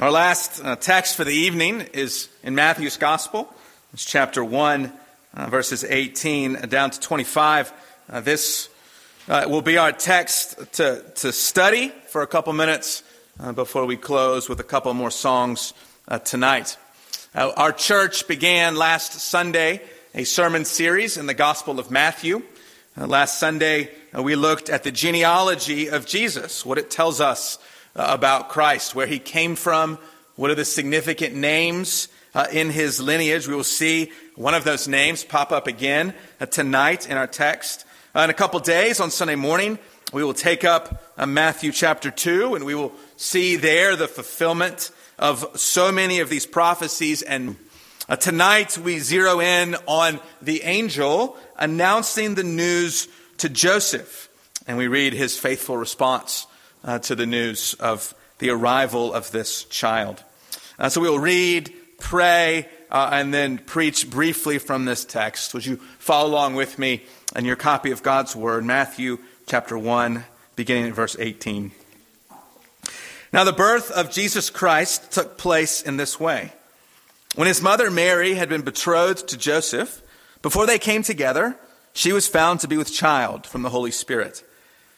Our last uh, text for the evening is in Matthew's Gospel. It's chapter 1, uh, verses 18 down to 25. Uh, this uh, will be our text to, to study for a couple minutes uh, before we close with a couple more songs uh, tonight. our church began last Sunday a sermon series in the Gospel of Matthew. last Sunday, we looked at the genealogy of Jesus, what it tells us about Christ, where he came from, what are the significant names uh, in his lineage. We will see one of those names pop up again uh, tonight in our text. Uh, in a couple days on Sunday morning, we will take up uh, Matthew chapter 2 and we will see there the fulfillment of so many of these prophecies. And uh, tonight we zero in on the angel announcing the news to Joseph. And we read his faithful response uh, to the news of the arrival of this child. Uh, so we'll read, pray, uh, and then preach briefly from this text. Would you follow along with me in your copy of God's Word, Matthew chapter 1, beginning at verse 18. Now, the birth of Jesus Christ took place in this way. When his mother Mary had been betrothed to Joseph, before they came together, she was found to be with child from the Holy Spirit.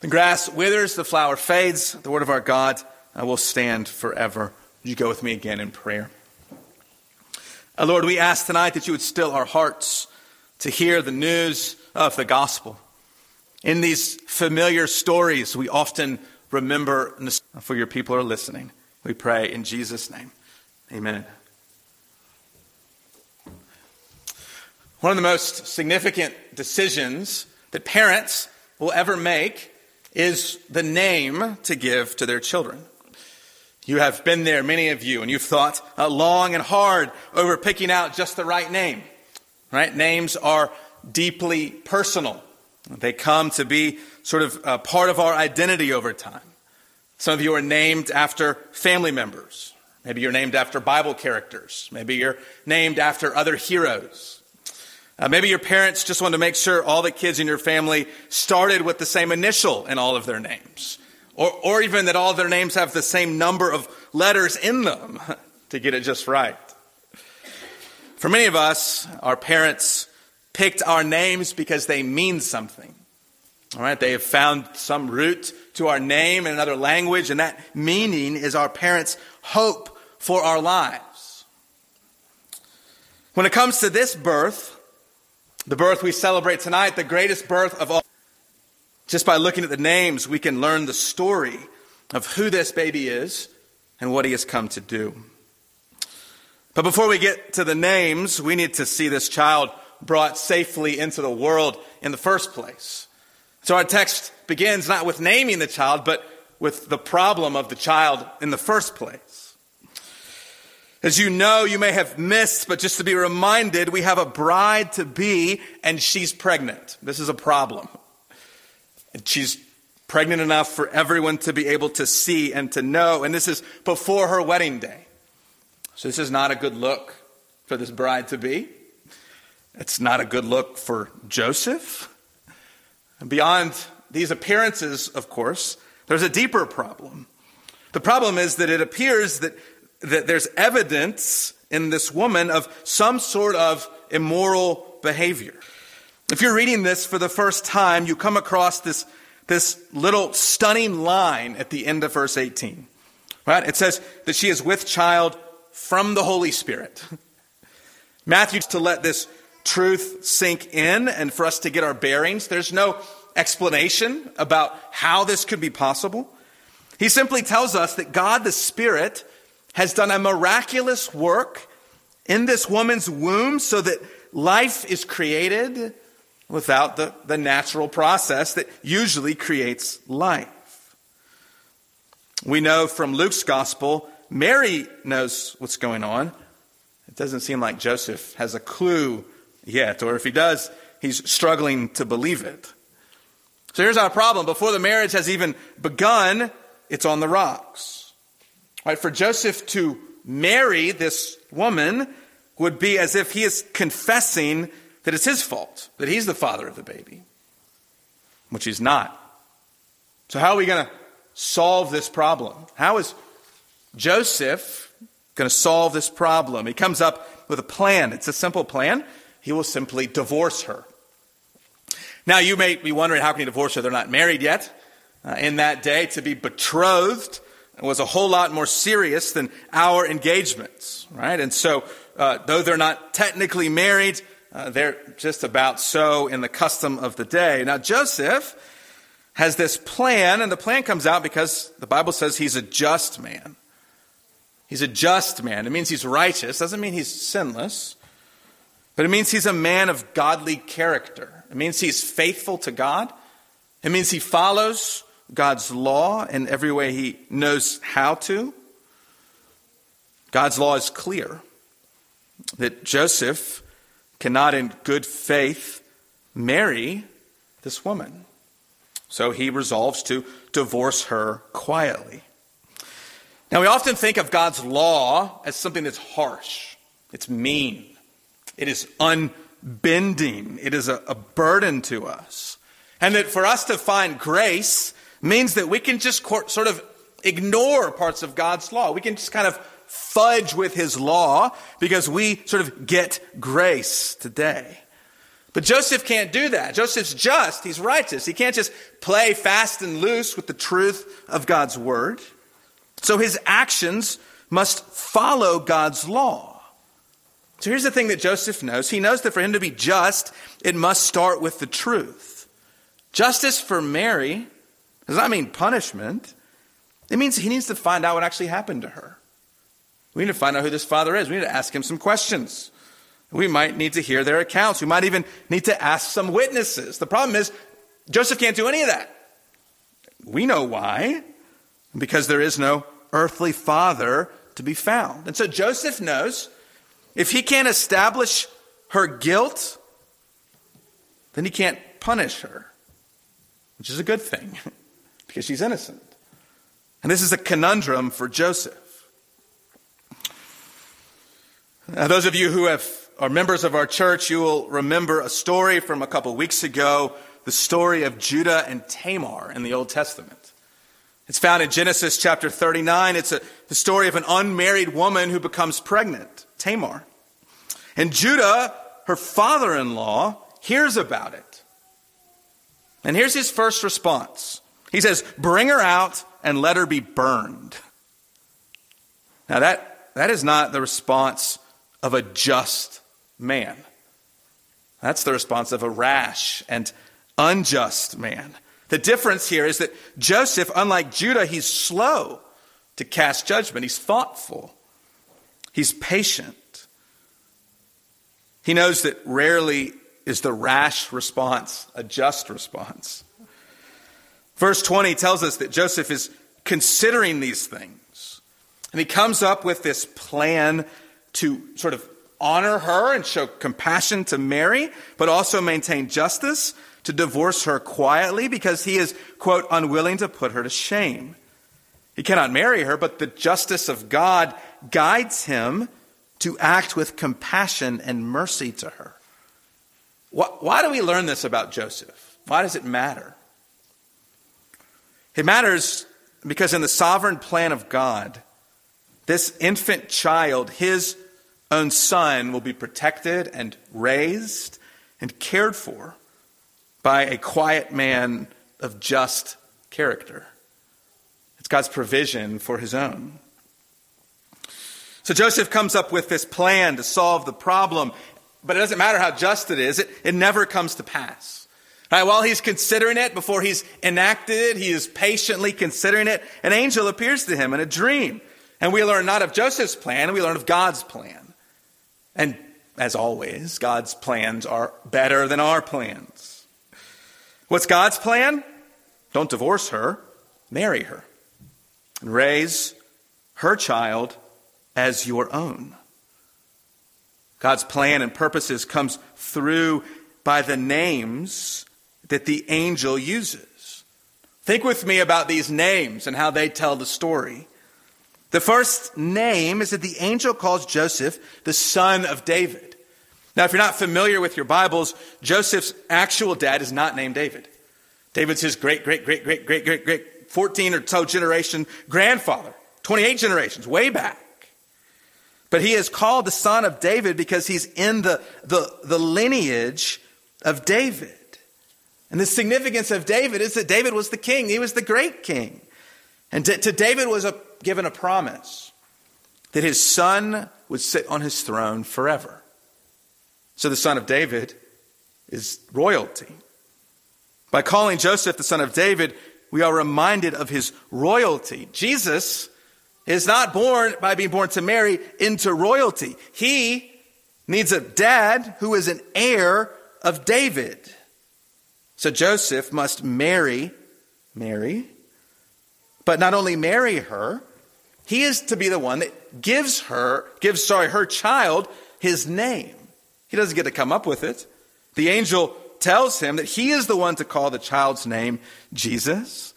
The grass withers, the flower fades. The word of our God will stand forever. Would you go with me again in prayer? Uh, Lord, we ask tonight that you would still our hearts to hear the news of the gospel. In these familiar stories, we often remember for your people are listening. We pray in Jesus' name. Amen. One of the most significant decisions that parents will ever make is the name to give to their children. You have been there, many of you, and you've thought uh, long and hard over picking out just the right name. Right? Names are deeply personal. They come to be sort of a part of our identity over time. Some of you are named after family members. Maybe you're named after Bible characters. Maybe you're named after other heroes. Uh, maybe your parents just wanted to make sure all the kids in your family started with the same initial in all of their names. Or, or even that all their names have the same number of letters in them to get it just right. For many of us, our parents picked our names because they mean something. All right, they have found some root to our name in another language, and that meaning is our parents' hope for our lives. When it comes to this birth, the birth we celebrate tonight, the greatest birth of all. Just by looking at the names, we can learn the story of who this baby is and what he has come to do. But before we get to the names, we need to see this child brought safely into the world in the first place. So our text begins not with naming the child, but with the problem of the child in the first place. As you know, you may have missed, but just to be reminded, we have a bride to be and she's pregnant. This is a problem. And she's pregnant enough for everyone to be able to see and to know. And this is before her wedding day. So this is not a good look for this bride to be. It's not a good look for Joseph. And beyond these appearances, of course, there's a deeper problem. The problem is that it appears that that there's evidence in this woman of some sort of immoral behavior. If you're reading this for the first time, you come across this, this little stunning line at the end of verse 18. Right? It says that she is with child from the Holy Spirit. Matthew, to let this truth sink in and for us to get our bearings, there's no explanation about how this could be possible. He simply tells us that God the Spirit has done a miraculous work in this woman's womb so that life is created without the, the natural process that usually creates life. We know from Luke's gospel, Mary knows what's going on. It doesn't seem like Joseph has a clue yet, or if he does, he's struggling to believe it. So here's our problem. Before the marriage has even begun, it's on the rocks. Right? For Joseph to marry this woman would be as if he is confessing that it's his fault, that he's the father of the baby, which he's not. So, how are we going to solve this problem? How is Joseph going to solve this problem? He comes up with a plan. It's a simple plan. He will simply divorce her. Now, you may be wondering how can he divorce her? They're not married yet. Uh, in that day, to be betrothed was a whole lot more serious than our engagements, right? And so, uh, though they're not technically married, uh, they're just about so in the custom of the day. Now, Joseph has this plan, and the plan comes out because the Bible says he's a just man. He's a just man. It means he's righteous. Doesn't mean he's sinless. But it means he's a man of godly character. It means he's faithful to God. It means he follows God's law in every way he knows how to. God's law is clear that Joseph cannot, in good faith, marry this woman. So he resolves to divorce her quietly. Now, we often think of God's law as something that's harsh, it's mean, it is unbending, it is a, a burden to us. And that for us to find grace means that we can just sort of ignore parts of God's law. We can just kind of fudge with his law because we sort of get grace today. But Joseph can't do that. Joseph's just, he's righteous. He can't just play fast and loose with the truth of God's word. So his actions must follow God's law. So here's the thing that Joseph knows. He knows that for him to be just, it must start with the truth. Justice for Mary does not mean punishment. It means he needs to find out what actually happened to her. We need to find out who this father is. We need to ask him some questions. We might need to hear their accounts. We might even need to ask some witnesses. The problem is, Joseph can't do any of that. We know why because there is no earthly father to be found. And so Joseph knows if he can't establish her guilt, then he can't punish her, which is a good thing because she's innocent. And this is a conundrum for Joseph. Now, those of you who have, are members of our church, you will remember a story from a couple weeks ago the story of Judah and Tamar in the Old Testament. It's found in Genesis chapter 39. It's a, the story of an unmarried woman who becomes pregnant, Tamar. And Judah, her father in law, hears about it. And here's his first response He says, Bring her out and let her be burned. Now, that, that is not the response of a just man. That's the response of a rash and unjust man. The difference here is that Joseph, unlike Judah, he's slow to cast judgment. He's thoughtful. He's patient. He knows that rarely is the rash response a just response. Verse 20 tells us that Joseph is considering these things. And he comes up with this plan to sort of honor her and show compassion to Mary, but also maintain justice to divorce her quietly because he is, quote, unwilling to put her to shame. He cannot marry her, but the justice of God guides him to act with compassion and mercy to her. Why do we learn this about Joseph? Why does it matter? It matters because in the sovereign plan of God, this infant child, his own son, will be protected and raised and cared for by a quiet man of just character. It's God's provision for his own. So Joseph comes up with this plan to solve the problem, but it doesn't matter how just it is, it, it never comes to pass. Right, while he's considering it, before he's enacted it, he is patiently considering it. An angel appears to him in a dream. And we learn not of Joseph's plan, we learn of God's plan. And as always, God's plans are better than our plans. What's God's plan? Don't divorce her, marry her, and raise her child as your own. God's plan and purposes comes through by the names that the angel uses. Think with me about these names and how they tell the story. The first name is that the angel calls Joseph the son of David. Now, if you're not familiar with your Bibles, Joseph's actual dad is not named David. David's his great, great, great, great, great, great, great 14 or so generation grandfather, 28 generations, way back. But he is called the son of David because he's in the, the, the lineage of David. And the significance of David is that David was the king. He was the great king. And to, to David was a, given a promise that his son would sit on his throne forever. So the son of David is royalty. By calling Joseph the son of David, we are reminded of his royalty. Jesus is not born by being born to Mary into royalty. He needs a dad who is an heir of David. So Joseph must marry Mary, but not only marry her, he is to be the one that gives her, gives, sorry, her child his name. He doesn't get to come up with it. The angel tells him that he is the one to call the child's name Jesus.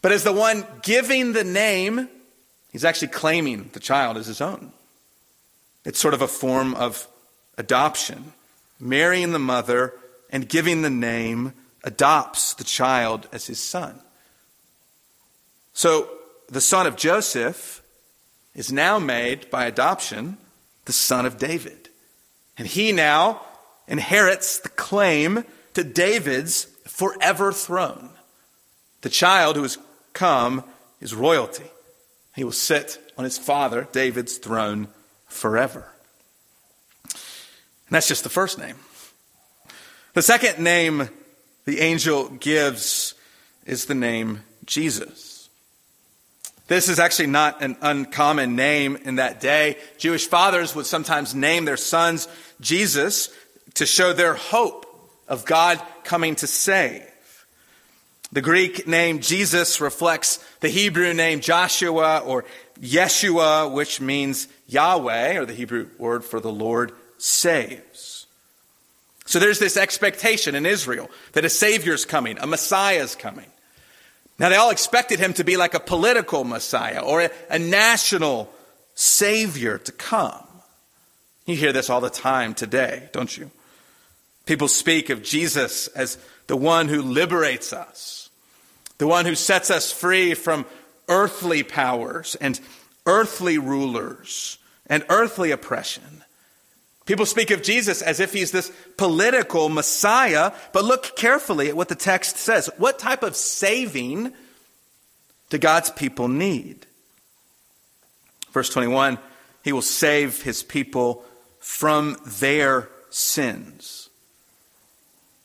But as the one giving the name, he's actually claiming the child as his own. It's sort of a form of adoption, marrying the mother and giving the name adopts the child as his son. So the son of Joseph is now made by adoption the son of David. And he now inherits the claim to David's forever throne. The child who has come is royalty. He will sit on his father, David's throne, forever. And that's just the first name. The second name the angel gives is the name Jesus. This is actually not an uncommon name in that day. Jewish fathers would sometimes name their sons Jesus to show their hope of God coming to save. The Greek name Jesus reflects the Hebrew name Joshua or Yeshua, which means Yahweh, or the Hebrew word for the Lord saves. So there's this expectation in Israel that a Savior's coming, a Messiah's coming. Now, they all expected him to be like a political Messiah or a, a national Savior to come. You hear this all the time today, don't you? People speak of Jesus as the one who liberates us, the one who sets us free from earthly powers and earthly rulers and earthly oppression. People speak of Jesus as if he's this political Messiah, but look carefully at what the text says. What type of saving do God's people need? Verse 21 He will save his people from their sins.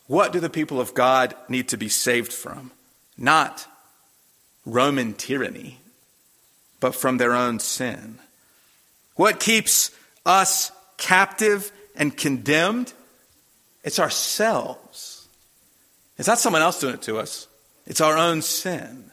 What do the people of God need to be saved from? Not Roman tyranny, but from their own sin. What keeps us captive and condemned, it's ourselves. It's not someone else doing it to us. It's our own sin.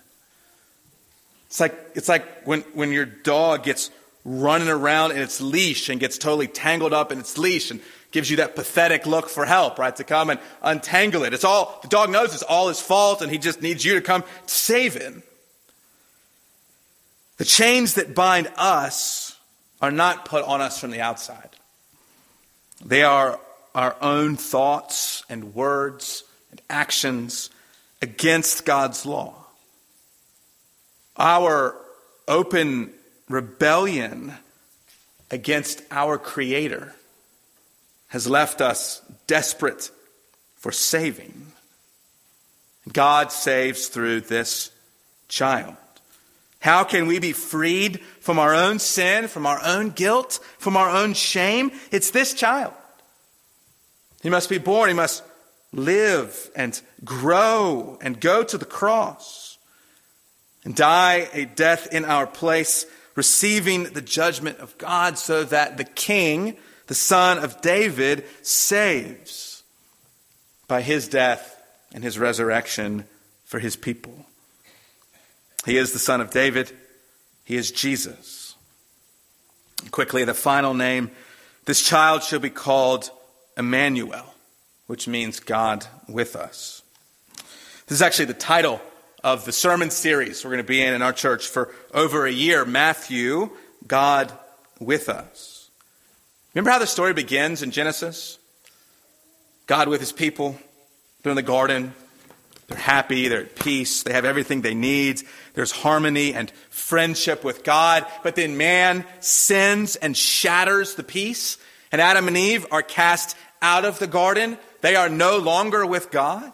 It's like, it's like when, when your dog gets running around in its leash and gets totally tangled up in its leash and gives you that pathetic look for help, right? To come and untangle it. It's all, the dog knows it's all his fault and he just needs you to come save him. The chains that bind us are not put on us from the outside. They are our own thoughts and words and actions against God's law. Our open rebellion against our Creator has left us desperate for saving. God saves through this child. How can we be freed from our own sin, from our own guilt, from our own shame? It's this child. He must be born. He must live and grow and go to the cross and die a death in our place, receiving the judgment of God so that the king, the son of David, saves by his death and his resurrection for his people. He is the son of David. He is Jesus. Quickly, the final name this child shall be called Emmanuel, which means God with us. This is actually the title of the sermon series we're going to be in in our church for over a year Matthew, God with us. Remember how the story begins in Genesis? God with his people, they're in the garden, they're happy, they're at peace, they have everything they need. There's harmony and friendship with God. But then man sins and shatters the peace, and Adam and Eve are cast out of the garden. They are no longer with God.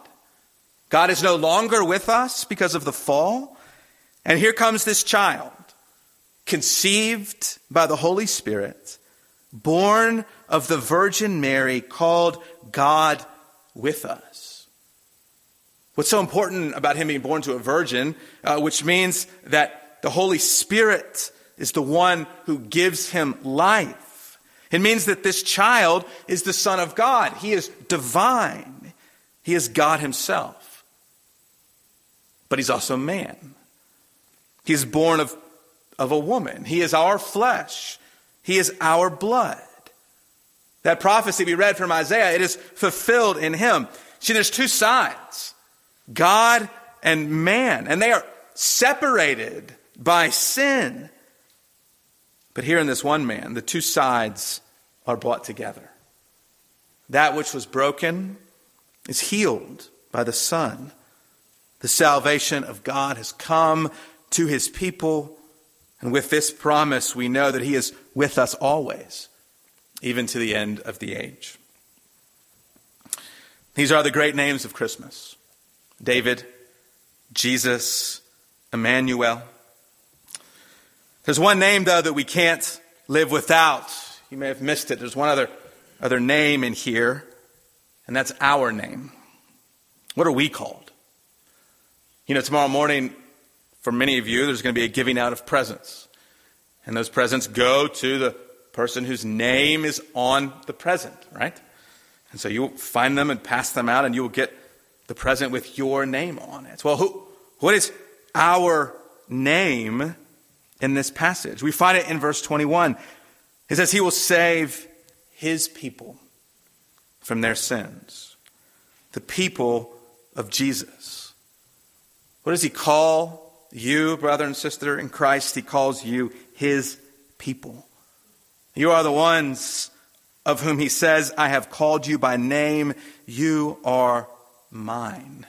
God is no longer with us because of the fall. And here comes this child, conceived by the Holy Spirit, born of the Virgin Mary, called God with us. What's so important about him being born to a virgin, uh, which means that the Holy Spirit is the one who gives him life. It means that this child is the Son of God. He is divine. He is God Himself. But He's also man. He's born of, of a woman. He is our flesh. He is our blood. That prophecy we read from Isaiah, it is fulfilled in Him. See, there's two sides God and man, and they are separated by sin. But here in this one man, the two sides are brought together. That which was broken is healed by the Son. The salvation of God has come to his people. And with this promise, we know that he is with us always, even to the end of the age. These are the great names of Christmas. David, Jesus, Emmanuel. There's one name, though, that we can't live without. You may have missed it. There's one other, other name in here, and that's our name. What are we called? You know, tomorrow morning, for many of you, there's going to be a giving out of presents. And those presents go to the person whose name is on the present, right? And so you will find them and pass them out, and you will get the present with your name on it. Well, who, what is our name in this passage? We find it in verse 21. It says, He will save His people from their sins. The people of Jesus. What does He call you, brother and sister, in Christ? He calls you His people. You are the ones of whom He says, I have called you by name. You are mine.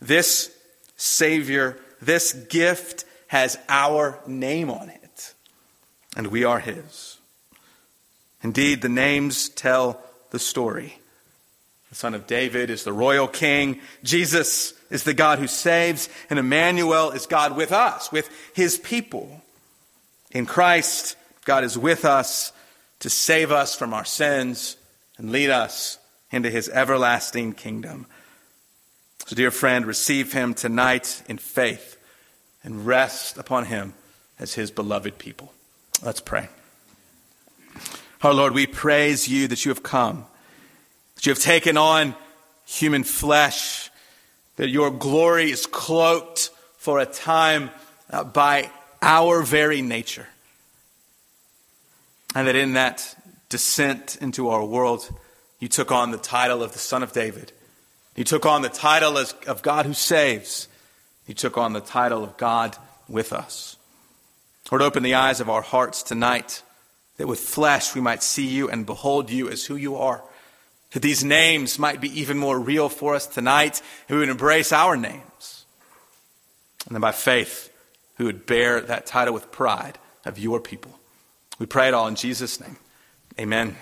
This Savior, this gift has our name on it, and we are His. Indeed, the names tell the story. The Son of David is the royal king. Jesus is the God who saves. And Emmanuel is God with us, with his people. In Christ, God is with us to save us from our sins and lead us into his everlasting kingdom. So, dear friend, receive him tonight in faith and rest upon him as his beloved people. Let's pray. Our Lord, we praise you that you have come, that you have taken on human flesh, that your glory is cloaked for a time uh, by our very nature, and that in that descent into our world, you took on the title of the Son of David he took on the title of God who saves. He took on the title of God with us. Lord, open the eyes of our hearts tonight that with flesh we might see you and behold you as who you are. That these names might be even more real for us tonight and we would embrace our names. And then by faith, we would bear that title with pride of your people. We pray it all in Jesus' name. Amen.